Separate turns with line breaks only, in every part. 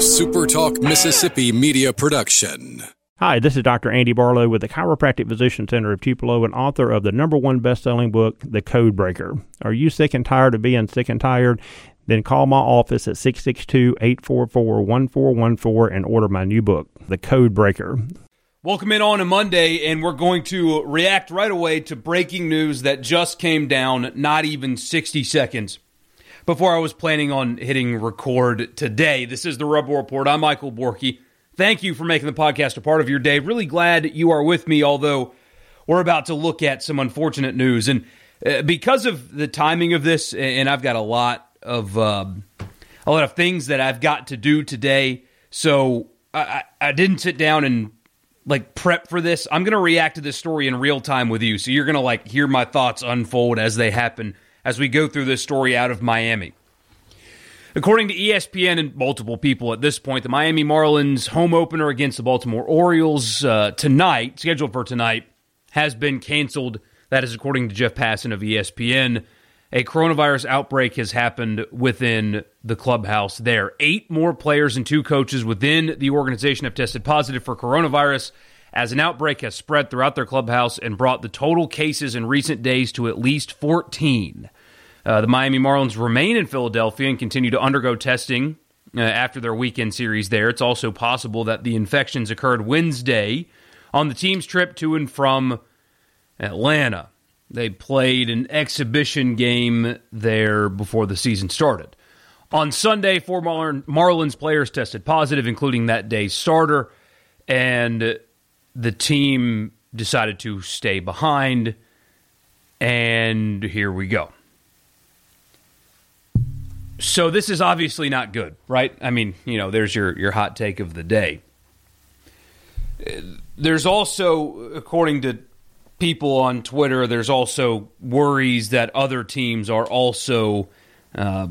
SuperTalk Mississippi media production.
Hi, this is Dr. Andy Barlow with the Chiropractic Physician Center of Tupelo and author of the number one best-selling book, The Code Breaker. Are you sick and tired of being sick and tired? Then call my office at 662-844-1414 and order my new book, The Code Breaker.
Welcome in on a Monday, and we're going to react right away to breaking news that just came down not even 60 seconds before I was planning on hitting record today. This is the Rebel Report. I'm Michael Borky. Thank you for making the podcast a part of your day. Really glad you are with me, although we're about to look at some unfortunate news. And uh, because of the timing of this, and I've got a lot of um, a lot of things that I've got to do today, so I, I didn't sit down and like prep for this. I'm going to react to this story in real time with you, so you're going to like hear my thoughts unfold as they happen as we go through this story out of Miami. According to ESPN and multiple people at this point, the Miami Marlins home opener against the Baltimore Orioles uh, tonight, scheduled for tonight, has been canceled. That is according to Jeff Passan of ESPN. A coronavirus outbreak has happened within the clubhouse there. Eight more players and two coaches within the organization have tested positive for coronavirus as an outbreak has spread throughout their clubhouse and brought the total cases in recent days to at least 14. Uh, the Miami Marlins remain in Philadelphia and continue to undergo testing uh, after their weekend series there. It's also possible that the infections occurred Wednesday on the team's trip to and from Atlanta. They played an exhibition game there before the season started. On Sunday, four Mar- Marlins players tested positive, including that day's starter, and the team decided to stay behind. And here we go. So this is obviously not good, right? I mean, you know, there's your your hot take of the day. There's also, according to people on Twitter, there's also worries that other teams are also uh,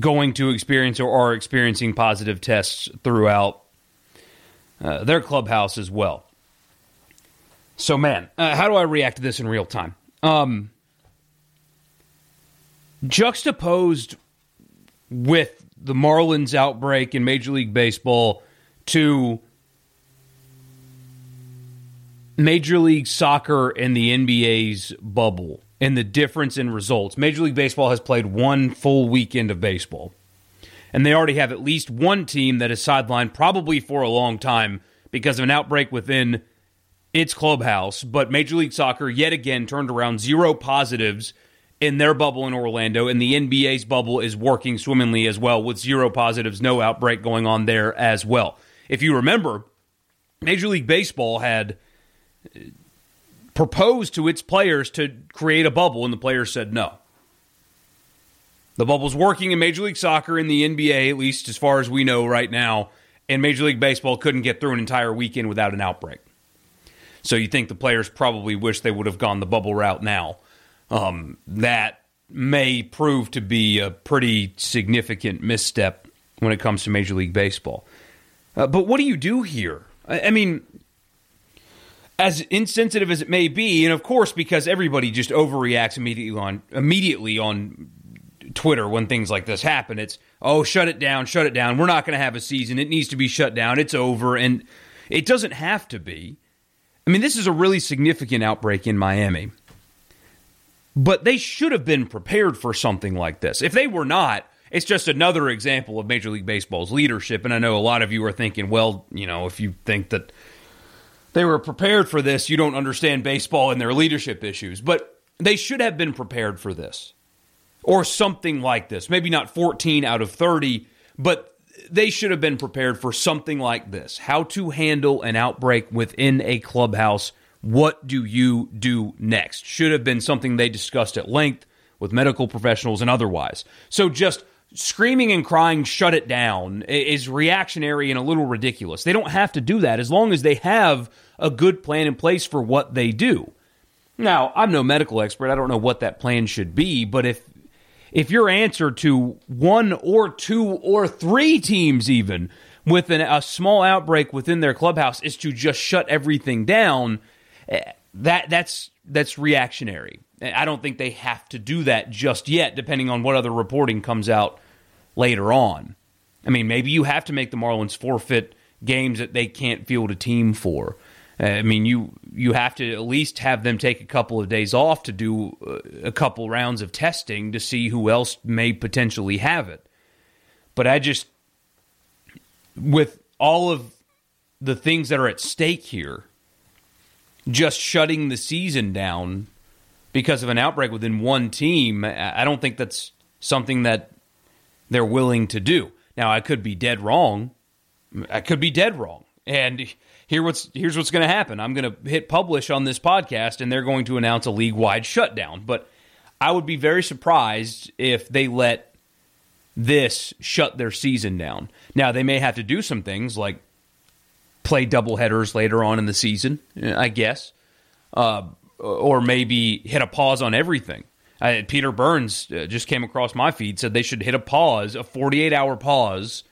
going to experience or are experiencing positive tests throughout uh, their clubhouse as well. So, man, uh, how do I react to this in real time? Um, juxtaposed with the Marlins outbreak in Major League Baseball to Major League Soccer and the NBA's bubble and the difference in results. Major League Baseball has played one full weekend of baseball, and they already have at least one team that is sidelined probably for a long time because of an outbreak within its clubhouse. But Major League Soccer yet again turned around zero positives in their bubble in Orlando, and the NBA's bubble is working swimmingly as well with zero positives, no outbreak going on there as well. If you remember, Major League Baseball had uh, proposed to its players to create a bubble, and the players said no. The bubble's working in Major League Soccer and the NBA, at least as far as we know right now, and Major League Baseball couldn't get through an entire weekend without an outbreak. So you think the players probably wish they would have gone the bubble route now um, that may prove to be a pretty significant misstep when it comes to Major League Baseball. Uh, but what do you do here? I, I mean, as insensitive as it may be, and of course, because everybody just overreacts immediately on immediately on Twitter when things like this happen, it's oh, shut it down, shut it down. We're not going to have a season. It needs to be shut down. It's over, and it doesn't have to be. I mean, this is a really significant outbreak in Miami. But they should have been prepared for something like this. If they were not, it's just another example of Major League Baseball's leadership. And I know a lot of you are thinking, well, you know, if you think that they were prepared for this, you don't understand baseball and their leadership issues. But they should have been prepared for this or something like this. Maybe not 14 out of 30, but they should have been prepared for something like this. How to handle an outbreak within a clubhouse what do you do next? Should have been something they discussed at length with medical professionals and otherwise. So just screaming and crying, shut it down, is reactionary and a little ridiculous. They don't have to do that as long as they have a good plan in place for what they do. Now, I'm no medical expert. I don't know what that plan should be, but if if your answer to one or two or three teams even with an, a small outbreak within their clubhouse is to just shut everything down, Eh, that that's that's reactionary. Eh, I don't think they have to do that just yet, depending on what other reporting comes out later on. I mean, maybe you have to make the Marlins forfeit games that they can't field a team for. Uh, I mean, you you have to at least have them take a couple of days off to do a couple rounds of testing to see who else may potentially have it. But I just, with all of the things that are at stake here, just shutting the season down because of an outbreak within one team, I don't think that's something that they're willing to do. Now, I could be dead wrong. I could be dead wrong. And here what's here's what's going to happen. I'm going to hit publish on this podcast and they're going to announce a league-wide shutdown. But I would be very surprised if they let this shut their season down. Now, they may have to do some things like play double headers later on in the season, I guess. Uh, or maybe hit a pause on everything. Peter Burns uh, just came across my feed said they should hit a pause, a 48 hour pause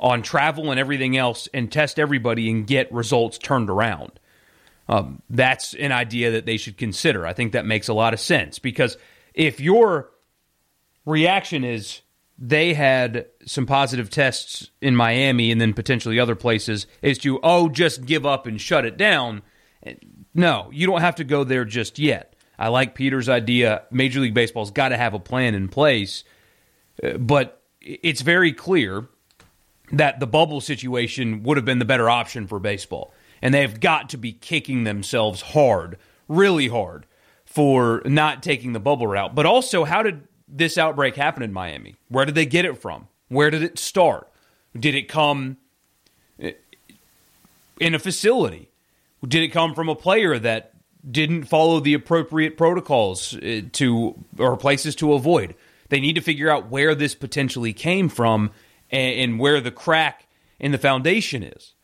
on travel and everything else, and test everybody and get results turned around. Um, that's an idea that they should consider. I think that makes a lot of sense because if your reaction is they had some positive tests in Miami and then potentially other places, is to, oh, just give up and shut it down. No, you don't have to go there just yet. I like Peter's idea. Major League Baseball's got to have a plan in place, uh, but it's very clear that the bubble situation would have been the better option for baseball. And they've got to be kicking themselves hard, really hard, for not taking the bubble route. But also, how did this outbreak happen in Miami? Where did they get it from? Where did it start? Did it come uh, in a facility? Did it come from a player that didn't follow the appropriate protocols uh, to or places to avoid? They need to figure out where this potentially came from and, where the crack in the foundation is.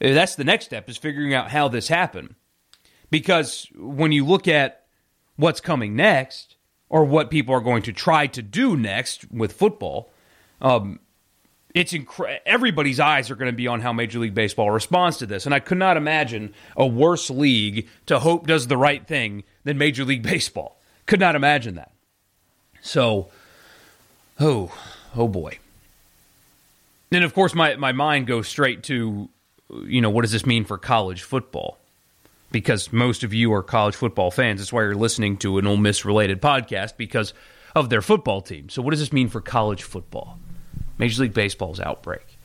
Uh, that's the next step is figuring out how this happened. Because when you look at what's coming next, or what people are going to try to do next with football, um, it's incre- everybody's eyes are going to be on how Major League Baseball responds to this. And I could not imagine a worse league to hope does the right thing than Major League Baseball. Could not imagine that. So, oh, oh boy. And of course, my, my mind goes straight to, you know, what does this mean for college football? Because most of you are college football fans. That's why you're listening to an Ole Miss related podcast because of their football team. So, what does this mean for college football? Major League Baseball's outbreak.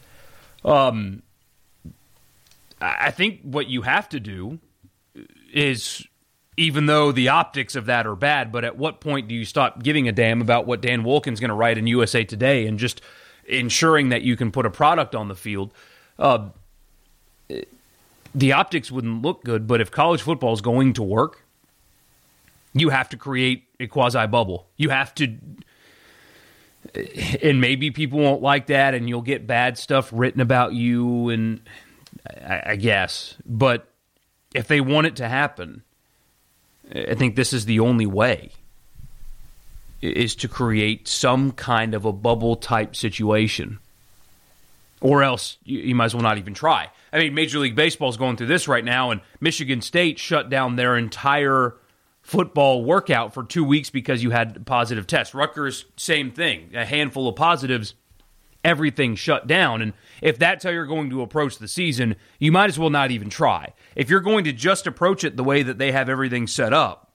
Um, I think what you have to do is, even though the optics of that are bad, but at what point do you stop giving a damn about what Dan Wolken's going to write in USA Today and just ensuring that you can put a product on the field? Uh, the optics wouldn't look good, but if college football is going to work, you have to create a quasi bubble. You have to and maybe people won't like that and you'll get bad stuff written about you and I, I, guess but if they want it to happen i think this is the only way is to create some kind of a bubble type situation or else you, you might as well not even try i mean major league baseball is going through this right now and michigan state shut down their entire football workout for two weeks because you had positive tests. Rutgers, same thing. A handful of positives, everything shut down. And if that's how you're going to approach the season, you might as well not even try. If you're going to just approach it the way that they have everything set up,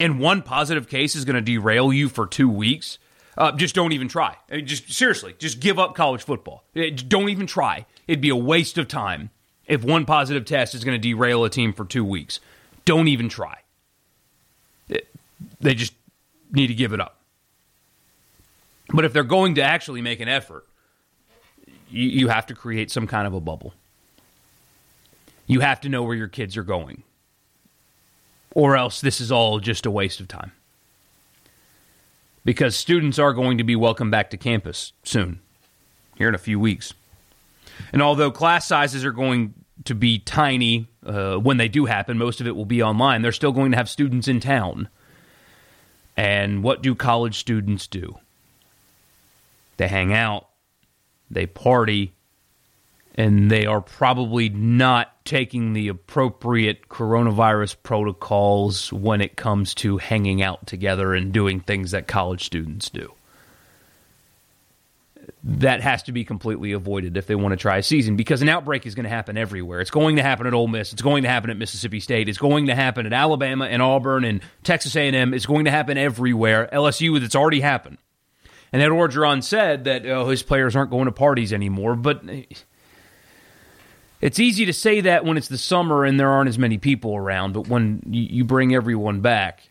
and one positive case is going to derail you for two weeks, uh, just don't even try. I mean, just seriously, just give up college football. Uh, don't even try. It'd be a waste of time if one positive test is going to derail a team for two weeks. Don't even try. They just need to give it up. But if they're going to actually make an effort, you, you have to create some kind of a bubble. You have to know where your kids are going. Or else this is all just a waste of time. Because students are going to be welcome back to campus soon, here in a few weeks. And although class sizes are going to be tiny uh, when they do happen, most of it will be online, they're still going to have students in town. And what do college students do? They hang out, they party, and they are probably not taking the appropriate coronavirus protocols when it comes to hanging out together and doing things that college students do. that has to be completely avoided if they want to try a season because an outbreak is going to happen everywhere. It's going to happen at Ole Miss. It's going to happen at Mississippi State. It's going to happen at Alabama and Auburn and Texas A&M. It's going to happen everywhere. LSU, it's already happened. And Ed Orgeron said that oh, his players aren't going to parties anymore, but it's easy to say that when it's the summer and there aren't as many people around. But when you bring everyone back,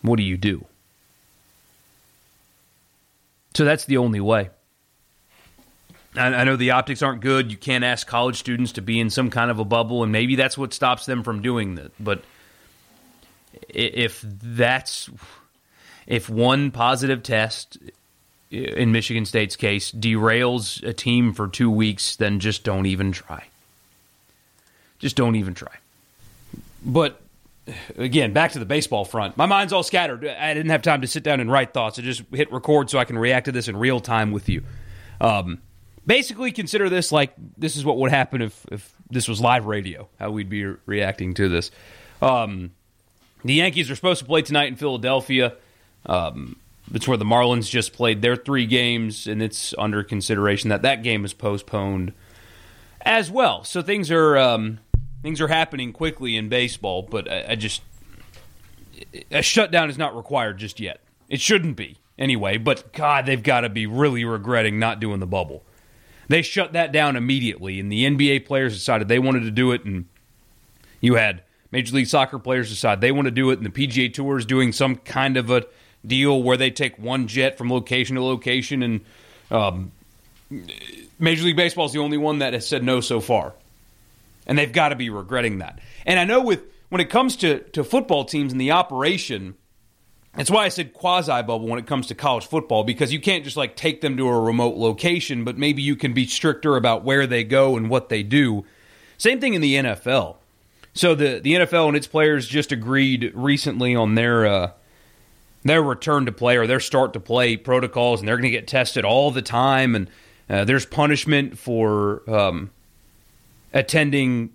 what do you do? So that's the only way. I, know the optics aren't good. You can't ask college students to be in some kind of a bubble, and maybe that's what stops them from doing that. But if that's if one positive test in Michigan State's case derails a team for two weeks, then just don't even try. Just don't even try. But again, back to the baseball front. My mind's all scattered. I didn't have time to sit down and write thoughts. I just hit record so I can react to this in real time with you. Um, basically, consider this like this is what would happen if, if this was live radio, how we'd be re- reacting to this. Um, the Yankees are supposed to play tonight in Philadelphia. Um, it's where the Marlins just played their three games, and it's under consideration that that game is postponed as well. So things are um, things are happening quickly in baseball, but I, I just a shutdown is not required just yet. It shouldn't be anyway, but God, they've got to be really regretting not doing the bubble. They shut that down immediately, and the NBA players decided they wanted to do it, and you had Major League Soccer players decide they want to do it, and the PGA Tour is doing some kind of a deal where they take one jet from location to location, and um, Major League Baseball is the only one that has said no so far and they've got to be regretting that. And I know with when it comes to to football teams and the operation, that's why I said quasi bubble when it comes to college football because you can't just like take them to a remote location, but maybe you can be stricter about where they go and what they do. Same thing in the NFL. So the the NFL and its players just agreed recently on their uh, their return to play or their start to play protocols, and they're going to get tested all the time. And uh, there's punishment for um, attending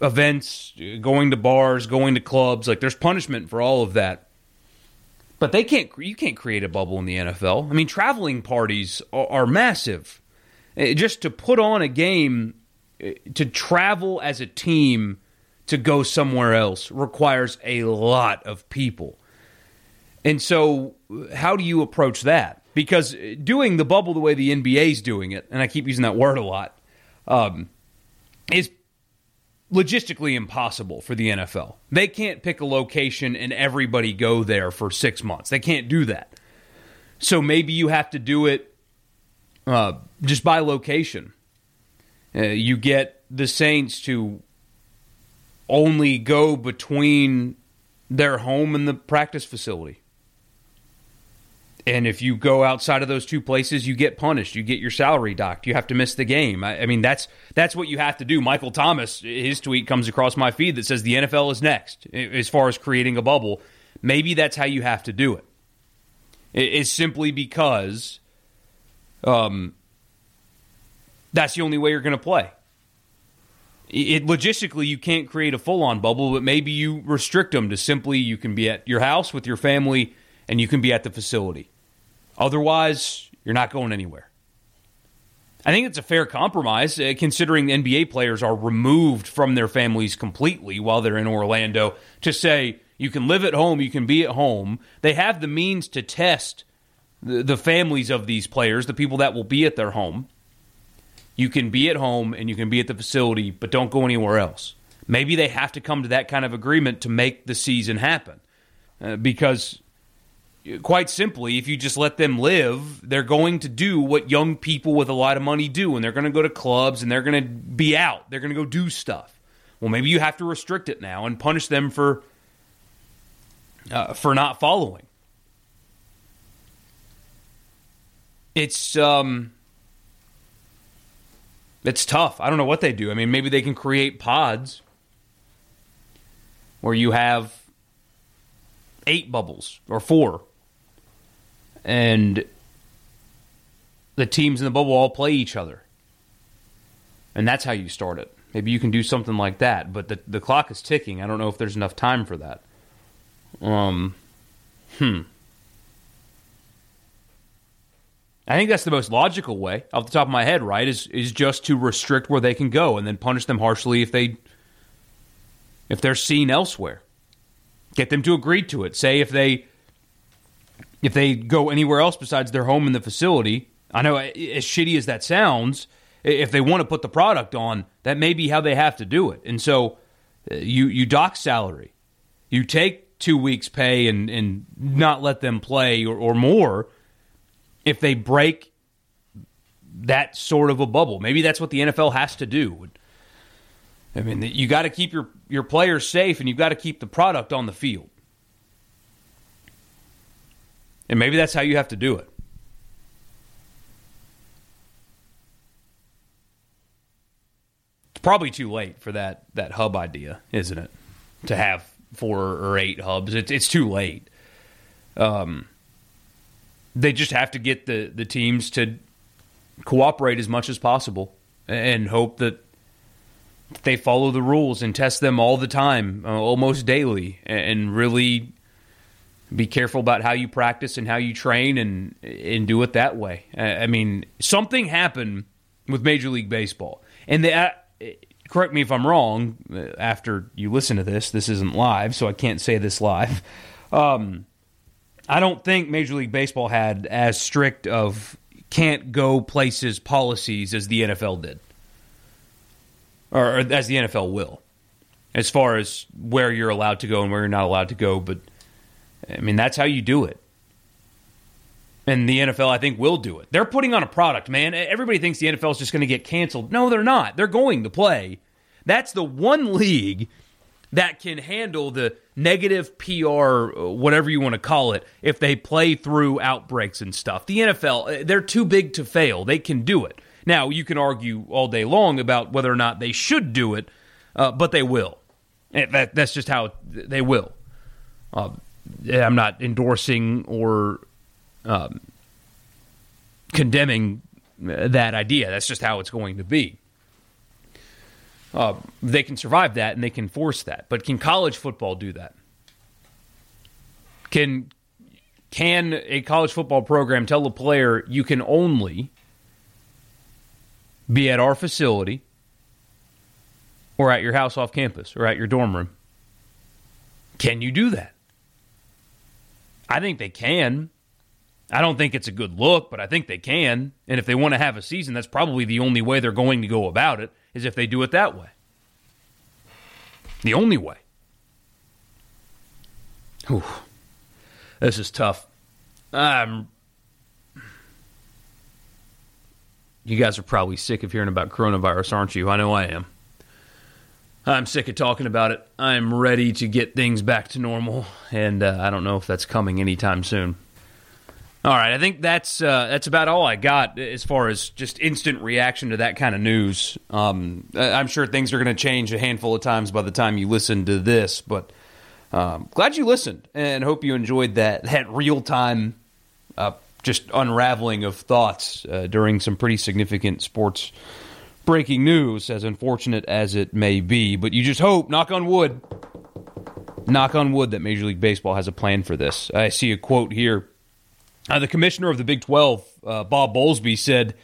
events, going to bars, going to clubs. Like there's punishment for all of that. But they can't. You can't create a bubble in the NFL. I mean, traveling parties are, are massive. Eh, just to put on a game, eh, to travel as a team to go somewhere else requires a lot of people. And so, how do you approach that? Because doing the bubble the way the NBA is doing it, and I keep using that word a lot, um, is logistically impossible for the NFL. They can't pick a location and everybody go there for six months. They can't do that. So maybe you have to do it uh, just by location. Uh, you get the Saints to only go between their home and the practice facility. And if you go outside of those two places, you get punished. You get your salary docked. You have to miss the game. I, I, mean, that's that's what you have to do. Michael Thomas, his tweet comes across my feed that says the NFL is next as far as creating a bubble. Maybe that's how you have to do it. It's simply because um, that's the only way you're going to play. It, logistically, you can't create a full on bubble, but maybe you restrict them to simply you can be at your house with your family and you can be at the facility. Otherwise, you're not going anywhere. I think it's a fair compromise, uh, considering NBA players are removed from their families completely while they're in Orlando. To say you can live at home, you can be at home. They have the means to test the, the families of these players, the people that will be at their home. You can be at home and you can be at the facility, but don't go anywhere else. Maybe they have to come to that kind of agreement to make the season happen. Uh, because quite simply, if you just let them live, they're going to do what young people with a lot of money do, and they're going to go to clubs and they're going to be out. They're going to go do stuff. Well, maybe you have to restrict it now and punish them for uh, for not following. It's um, it's tough. I don't know what they do. I mean, maybe they can create pods where you have eight bubbles or four and the teams in the bubble all play each other. And that's how you start it. Maybe you can do something like that, but the the clock is ticking. I don't know if there's enough time for that. Um, hmm. I think that's the most logical way, off the top of my head, right? Is is just to restrict where they can go and then punish them harshly if they if they're seen elsewhere. Get them to agree to it. Say if they if they go anywhere else besides their home in the facility, I know as shitty as that sounds, if they want to put the product on, that may be how they have to do it. And so uh, you you dock salary, you take two weeks pay and and not let them play or, or more if they break that sort of a bubble. Maybe that's what the NFL has to do. I mean, you got to keep your your players safe, and you've got to keep the product on the field. And maybe that's how you have to do it. It's probably too late for that that hub idea, isn't it? To have four or eight hubs, it's it's too late. Um, they just have to get the the teams to cooperate as much as possible and hope that they follow the rules and test them all the time, uh, almost daily, and really be careful about how you practice and how you train and and do it that way. I mean, something happened with Major League Baseball, and they, uh, correct me if I'm wrong. Uh, after you listen to this, this isn't live, so I can't say this live. Um, I don't think Major League Baseball had as strict of can't go places policies as the NFL did, or as the NFL will, as far as where you're allowed to go and where you're not allowed to go. But I mean, that's how you do it. And the NFL, I think, will do it. They're putting on a product, man. Everybody thinks the NFL is just going to get canceled. No, they're not. They're going to play. That's the one league that can handle the negative PR, whatever you want to call it, if they play through outbreaks and stuff. The NFL, they're too big to fail. They can do it. Now, you can argue all day long about whether or not they should do it, uh, but they will. That, that's just how they will. Uh, I'm not endorsing or um, condemning that idea. That's just how it's going to be. Uh, they can survive that and they can force that. But can college football do that? Can can a college football program tell a player you can only be at our facility or at your house off campus or at your dorm room? Can you do that? I think they can. I don't think it's a good look, but I think they can. And if they want to have a season, that's probably the only way they're going to go about it is if they do it that way. The only way. Whew. This is tough. Um, you guys are probably sick of hearing about coronavirus, aren't you? I know I am. I'm sick of talking about it. I'm ready to get things back to normal, and uh, I don't know if that's coming anytime soon. All right, I think that's uh, that's about all I got as far as just instant reaction to that kind of news. Um, I'm sure things are going to change a handful of times by the time you listen to this, but um, glad you listened and hope you enjoyed that that real time, uh, just unraveling of thoughts uh, during some pretty significant sports breaking news, as unfortunate as it may be. But you just hope, knock on wood, knock on wood, that Major League Baseball has a plan for this. I see a quote here. Uh, the commissioner of the Big 12, uh, Bob Bowlesby, said,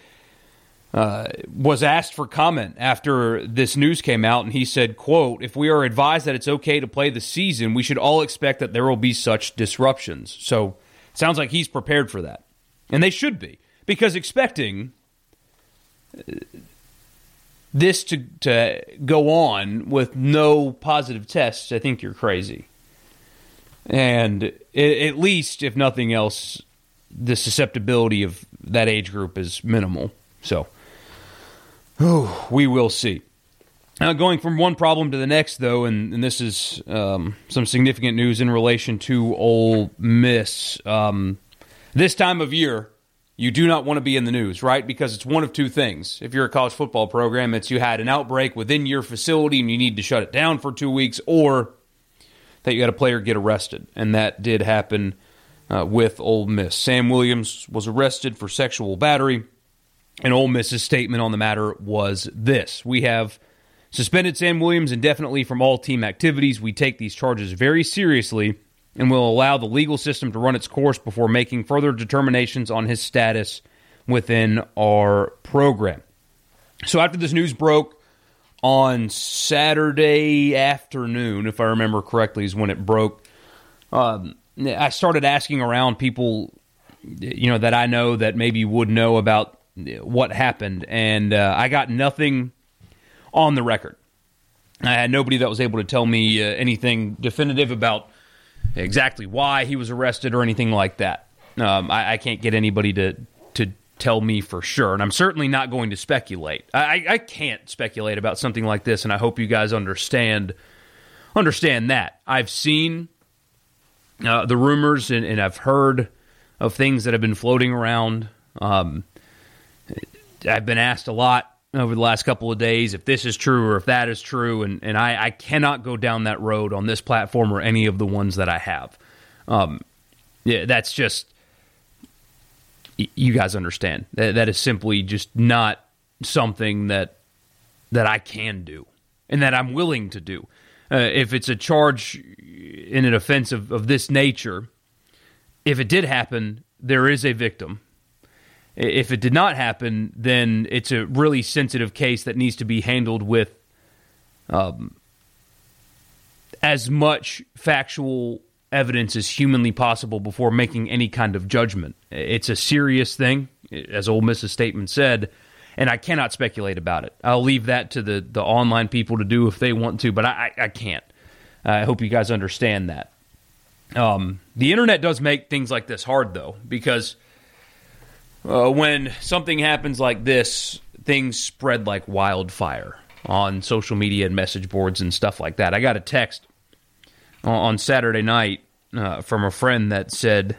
uh, was asked for comment after this news came out, and he said, quote, if we are advised that it's okay to play the season, we should all expect that there will be such disruptions. So sounds like he's prepared for that. And they should be, because expecting this to to go on with no positive tests, I think you're crazy. And it, at least, if nothing else, the susceptibility of that age group is minimal. So, oh, we will see. Now, going from one problem to the next, though, and, and this is um, some significant news in relation to Ole Miss. Um, this time of year, you do not want to be in the news, right? Because it's one of two things. If you're a college football program, it's you had an outbreak within your facility and you need to shut it down for two weeks, or that you had a player get arrested. And that did happen uh, with Ole Miss. Sam Williams was arrested for sexual battery, and Ole Miss's statement on the matter was this We have suspended Sam Williams indefinitely from all team activities. We take these charges very seriously and will allow the legal system to run its course before making further determinations on his status within our program. So after this news broke on Saturday afternoon, if I remember correctly, is when it broke. Um, I started asking around people, you know, that I know that maybe would know about what happened, and uh, I got nothing on the record. I had nobody that was able to tell me uh, anything definitive about exactly why he was arrested or anything like that. Um, I, I, can't get anybody to to tell me for sure, and I'm certainly not going to speculate. I, I can't speculate about something like this, and I hope you guys understand understand that. I've seen uh, the rumors and, and, I've heard of things that have been floating around. Um, I've been asked a lot over the last couple of days if this is true or if that is true, and, and I, I cannot go down that road on this platform or any of the ones that I have. Um, yeah, that's just you guys understand that that is simply just not something that that I can do and that I'm willing to do. Uh, if it's a charge in an offense of, of this nature, if it did happen, there is a victim. If it did not happen, then it's a really sensitive case that needs to be handled with um, as much factual evidence as humanly possible before making any kind of judgment. It's a serious thing, as Ole Miss's statement said, and I cannot speculate about it. I'll leave that to the, the online people to do if they want to, but I, I, can't. I hope you guys understand that. Um, the internet does make things like this hard, though, because uh, when something happens like this, things spread like wildfire on social media and message boards and stuff like that. I got a text on Saturday night uh, from a friend that said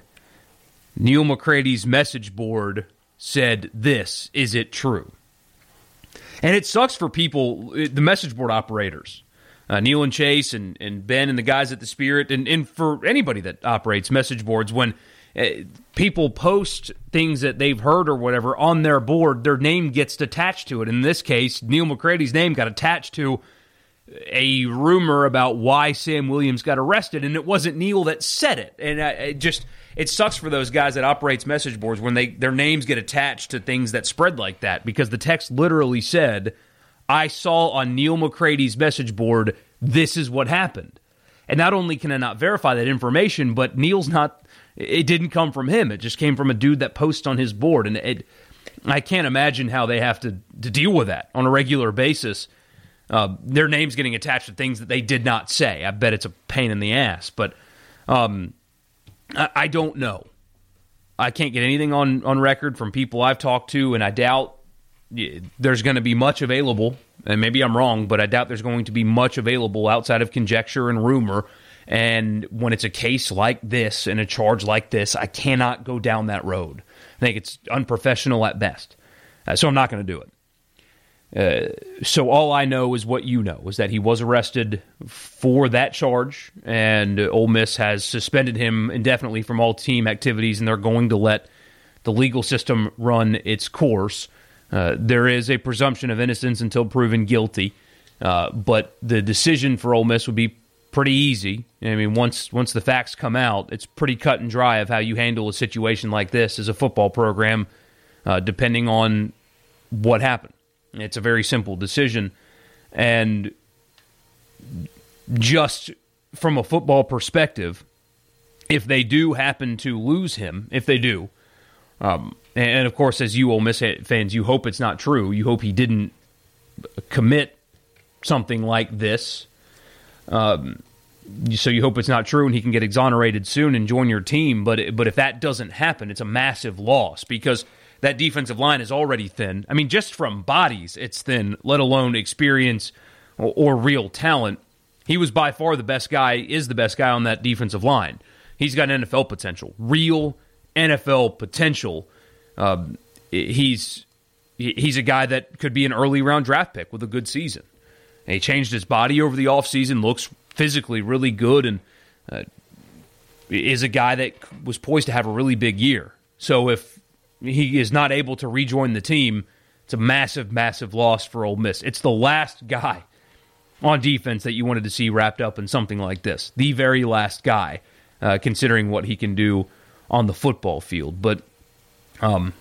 Neal McCready's message board said this. Is it true? And it sucks for people, the message board operators, uh, Neal and Chase and, and Ben and the guys at the Spirit, and, and for anybody that operates message boards, when uh, Eh, people post things that they've heard or whatever on their board, their name gets attached to it. In this case, Neal McCready's name got attached to a rumor about why Sam Williams got arrested, and it wasn't Neal that said it. And it just it sucks for those guys that operates message boards when they their names get attached to things that spread like that because the text literally said, "I saw on Neal McCready's message board this is what happened." And not only can I not verify that information, but Neal's not. It didn't come from him. It just came from a dude that posts on his board, and it. I can't imagine how they have to, to deal with that on a regular basis uh, their names getting attached to things that they did not say. I bet it's a pain in the ass, but um, I, I, don't know. I can't get anything on, on record from people I've talked to, and I doubt there's going to be much available. And maybe I'm wrong, but I doubt there's going to be much available outside of conjecture and rumor. And when it's a case like this and a charge like this, I cannot go down that road. I think it's unprofessional at best. Uh, so I'm not going to do it. Uh, so all I know is what you know is that he was arrested for that charge, and Ole Miss has suspended him indefinitely from all team activities, and they're going to let the legal system run its course. Uh, there is a presumption of innocence until proven guilty, uh, but the decision for Ole Miss would be pretty easy. I mean, once once the facts come out, it's pretty cut and dry of how you handle a situation like this as a football program, uh, depending on what happened. It's a very simple decision. And just from a football perspective, if they do happen to lose him, if they do, um, and of course, as you Ole Miss fans, you hope it's not true. You hope he didn't commit something like this. Um, so you hope it's not true and he can get exonerated soon and join your team. But but if that doesn't happen, it's a massive loss because – that defensive line is already thin. I mean, just from bodies, it's thin, let alone experience or, or, real talent. He was by far the best guy, is the best guy on that defensive line. He's got NFL potential, real NFL potential. Um, he's he's a guy that could be an early round draft pick with a good season. He changed his body over the offseason, looks physically really good, and uh, is a guy that was poised to have a really big year. So if he is not able to rejoin the team, it's a massive, massive loss for Ole Miss. It's the last guy on defense that you wanted to see wrapped up in something like this. The very last guy, uh, considering what he can do on the football field. But um,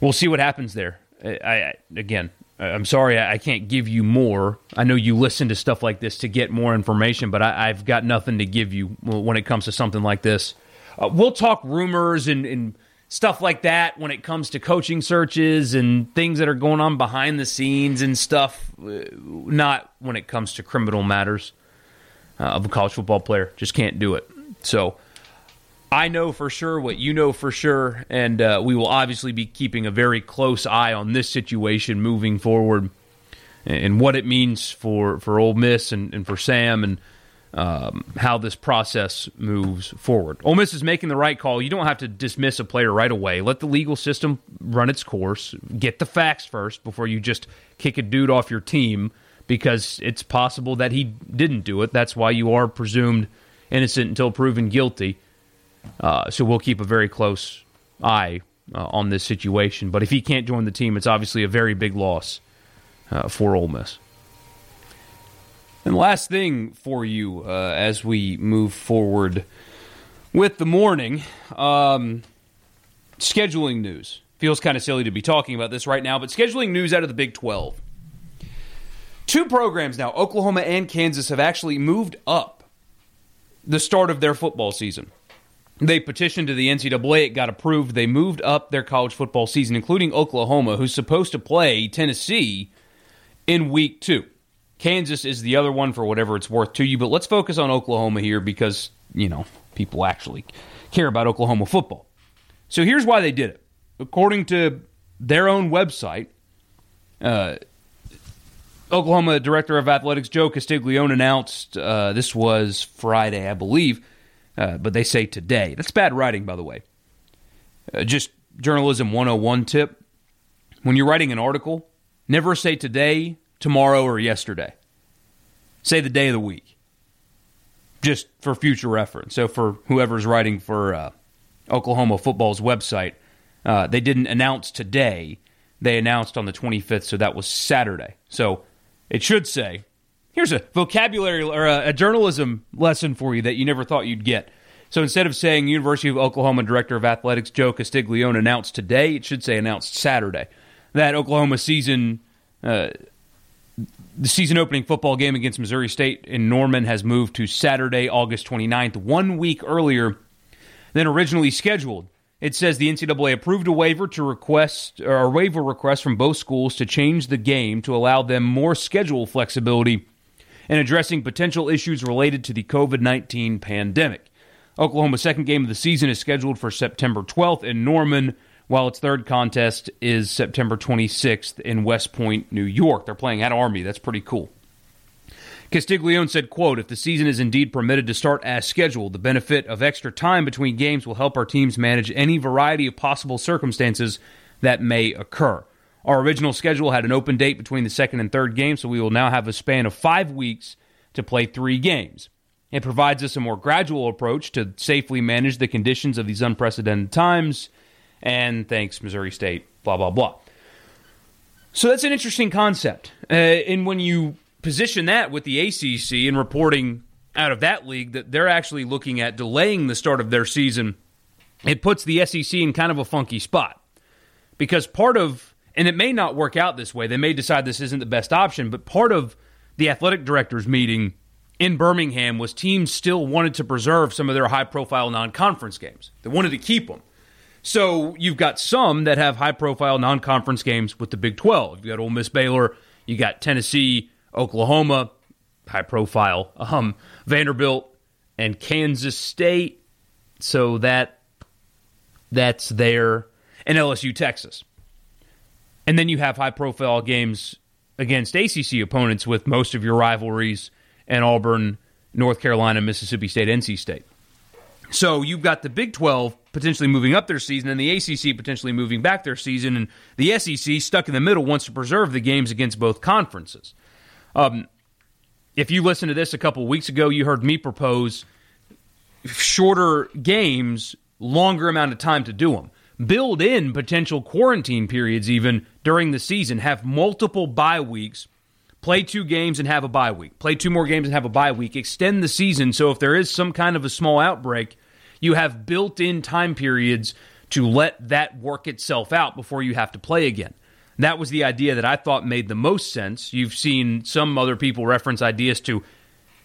we'll see what happens there. I, I again, I'm sorry I can't give you more. I know you listen to stuff like this to get more information, but I, have got nothing to give you when it comes to something like this. Uh, we'll talk rumors and, and stuff like that when it comes to coaching searches and things that are going on behind the scenes and stuff, uh, not when it comes to criminal matters uh, of a college football player. Just can't do it. So I know for sure what you know for sure, and uh, we will obviously be keeping a very close eye on this situation moving forward and what it means for, for Ole Miss and, and for Sam and um, how this process moves forward. Ole Miss is making the right call. You don't have to dismiss a player right away. Let the legal system run its course. Get the facts first before you just kick a dude off your team because it's possible that he didn't do it. That's why you are presumed innocent until proven guilty. Uh, so we'll keep a very close eye uh, on this situation. But if he can't join the team, it's obviously a very big loss uh, for Ole Miss. And last thing for you uh, as we move forward with the morning um, scheduling news. Feels kind of silly to be talking about this right now, but scheduling news out of the Big 12. Two programs now, Oklahoma and Kansas, have actually moved up the start of their football season. They petitioned to the NCAA. It got approved. They moved up their college football season, including Oklahoma, who's supposed to play Tennessee in week two. Kansas is the other one for whatever it's worth to you. But let's focus on Oklahoma here because, you know, people actually care about Oklahoma football. So here's why they did it. According to their own website, uh, Oklahoma Director of Athletics Joe Castiglione announced uh, this was Friday, I believe uh, but they say today. That's bad writing, by the way. Uh, just journalism 101 tip. When you're writing an article, never say today, tomorrow, or yesterday. Say the day of the week. Just for future reference. So, for whoever's writing for uh, Oklahoma football's website, uh, they didn't announce today. They announced on the 25th, so that was Saturday. So, it should say Here's a vocabulary or a, a, journalism lesson for you that you never thought you'd get. So instead of saying University of Oklahoma Director of Athletics Joe Castiglione announced today, it should say announced Saturday. That Oklahoma season, uh, the season opening football game against Missouri State in Norman has moved to Saturday, August 29th, one week earlier than originally scheduled. It says the NCAA approved a waiver to request or a waiver request from both schools to change the game to allow them more schedule flexibility and addressing potential issues related to the COVID 19 pandemic. Oklahoma's second game of the season is scheduled for September 12th in Norman, while its third contest is September 26th in West Point, New York. They're playing at Army. That's pretty cool. Castiglione said, quote, If the season is indeed permitted to start as scheduled, the benefit of extra time between games will help our teams manage any variety of possible circumstances that may occur. Our original schedule had an open date between the second and third game, so we will now have a span of five weeks to play three games. It provides us a more gradual approach to safely manage the conditions of these unprecedented times. And thanks, Missouri State, blah, blah, blah. So that's an interesting concept. Uh, and when you position that with the ACC and reporting out of that league that they're actually looking at delaying the start of their season, it puts the SEC in kind of a funky spot. Because part of and it may not work out this way. They may decide this isn't the best option, but part of the athletic directors meeting in Birmingham was teams still wanted to preserve some of their high profile non conference games. They wanted to keep them. So you've got some that have high profile non conference games with the Big 12. You've got Ole Miss Baylor, you got Tennessee, Oklahoma, high profile, um, Vanderbilt, and Kansas State. So that that's there. And LSU, Texas. And then you have high profile games against ACC opponents with most of your rivalries and Auburn, North Carolina, Mississippi State, NC State. So you've got the Big 12 potentially moving up their season and the ACC potentially moving back their season, and the SEC stuck in the middle wants to preserve the games against both conferences. Um, if you listened to this a couple weeks ago, you heard me propose shorter games, longer amount of time to do them build in potential quarantine periods even during the season, have multiple bye weeks, play two games and have a bye week, play two more games and have a bye week, extend the season so if there is some kind of a small outbreak, you have built in time periods to let that work itself out before you have to play again. That was the idea that I thought made the most sense. You've seen some other people reference ideas to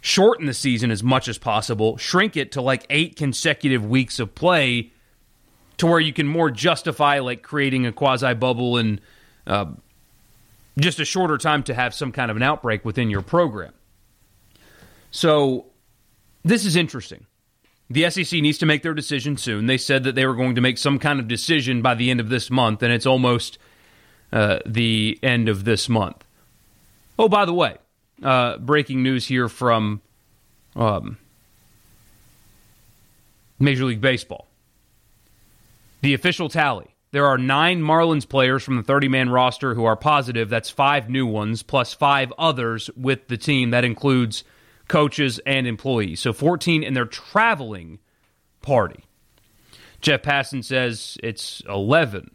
shorten the season as much as possible, shrink it to like eight consecutive weeks of play to where you can more justify like creating a quasi bubble and uh, just a shorter time to have some kind of an outbreak within your program. So this is interesting. The SEC needs to make their decision soon. They said that they were going to make some kind of decision by the end of this month, and it's almost uh, the end of this month. Oh, by the way, uh, breaking news here from um, Major League Baseball. The official tally. There are nine Marlins players from the 30 man roster who are positive. That's five new ones, plus five others with the team. That includes coaches and employees. So 14 in their traveling party. Jeff Passan says it's 11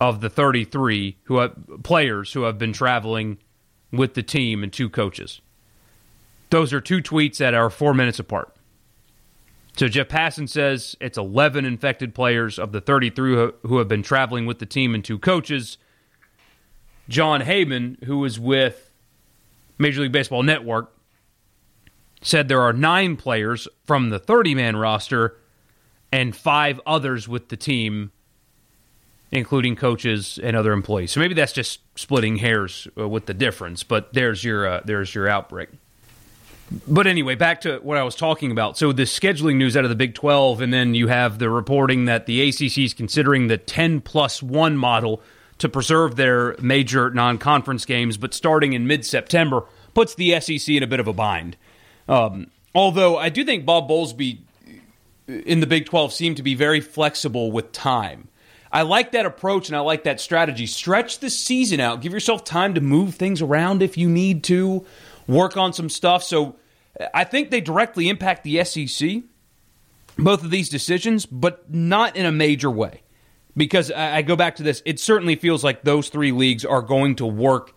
of the 33 who have, players who have been traveling with the team and two coaches. Those are two tweets that are four minutes apart. So Jeff Passan says it's 11 infected players of the 33 who have been traveling with the team and two coaches. Jon Heyman, who was with Major League Baseball Network, said there are nine players from the 30 man roster and five others with the team, including coaches and other employees. So maybe that's just splitting hairs uh, with the difference, but there's your uh, there's your outbreak. But anyway, back to what I was talking about. So the scheduling news out of the Big 12, and then you have the reporting that the ACC is considering the 10 plus 1 model to preserve their major non conference games, but starting in mid September puts the SEC in a bit of a bind. Um, although I do think Bob Bowlesby in the Big 12 seemed to be very flexible with time. I like that approach and I like that strategy. Stretch the season out. Give yourself time to move things around if you need to, work on some stuff. So I think they directly impact the SEC, both of these decisions, but not in a major way. Because I go back to this, it certainly feels like those three leagues are going to work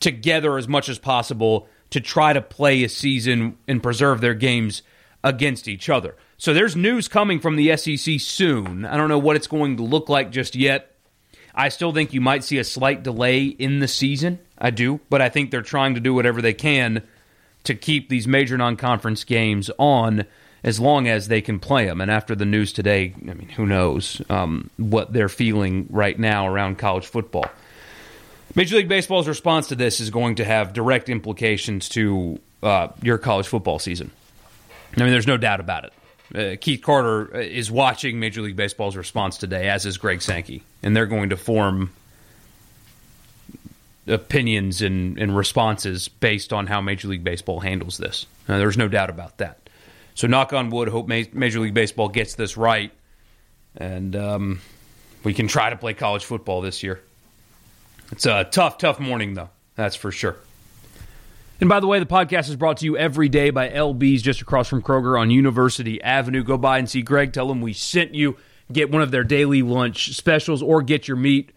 together as much as possible to try to play a season and preserve their games against each other. So there's news coming from the SEC soon. I don't know what it's going to look like just yet. I still think you might see a slight delay in the season. I do, but I think they're trying to do whatever they can to keep these major non-conference games on as long as they can play them. And after the news today, I mean, who knows um, what they're feeling right now around college football. Major League Baseball's response to this is going to have direct implications to uh, your college football season. I mean, there's no doubt about it. Uh, Keith Carter uh, is watching Major League Baseball's response today, as is Greg Sankey, and they're going to form opinions and, and responses based on how Major League Baseball handles this. Uh, there's no doubt about that. So, knock on wood, hope Major League Baseball gets this right, and um, we can try to play college football this year. It's a tough, tough morning, though. That's for sure. And by the way, the podcast is brought to you every day by LB's just across from Kroger on University Avenue. Go by and see Greg. Tell him we sent you. Get one of their daily lunch specials or get your meat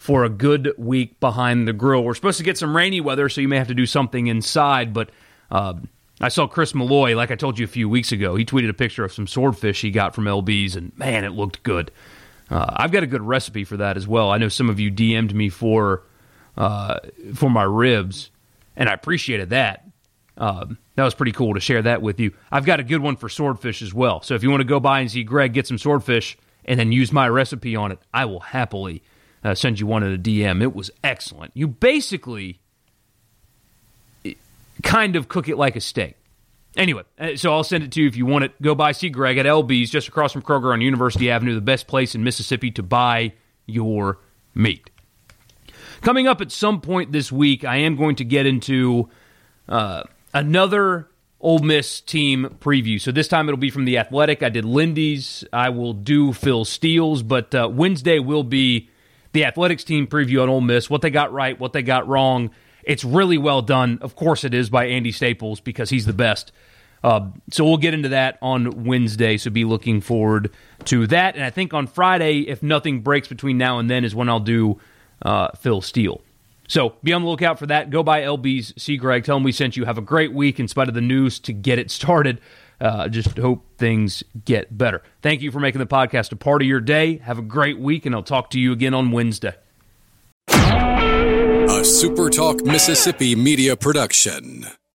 for a good week behind the grill. We're supposed to get some rainy weather, so you may have to do something inside. But uh, I saw Chris Malloy, like I told you a few weeks ago. He tweeted a picture of some swordfish he got from LB's, and man, it looked good. Uh, I've got a good recipe for that as well. I know some of you DM'd me for uh, for my ribs, and I appreciated that. Um, that was pretty cool to share that with you. I've got a good one for swordfish as well. So if you want to go by and see Greg get some swordfish and then use my recipe on it, I will happily uh, send you one in a DM. It was excellent. You basically kind of cook it like a steak. Anyway, uh, so I'll send it to you if you want it. Go by see Greg at LB's just across from Kroger on University Avenue, the best place in Mississippi to buy your meat. Coming up at some point this week, I am going to get into uh, another Ole Miss team preview. So this time it'll be from the Athletic. I did Lindy's. I will do Phil Steele's, but uh, Wednesday will be the Athletics team preview on Ole Miss. What they got right, what they got wrong it's really well done. Of course, it is by Andy Staples because he's the best. Uh, so we'll get into that on Wednesday. So be looking forward to that. And I think on Friday, if nothing breaks between now and then, is when I'll do uh, Phil Steele. So be on the lookout for that. Go by LB's, see Greg, tell him we sent you. Have a great week in spite of the news to get it started. Uh, just hope things get better. Thank you for making the podcast a part of your day. Have a great week, and I'll talk to you again on Wednesday.
A SuperTalk Mississippi media production.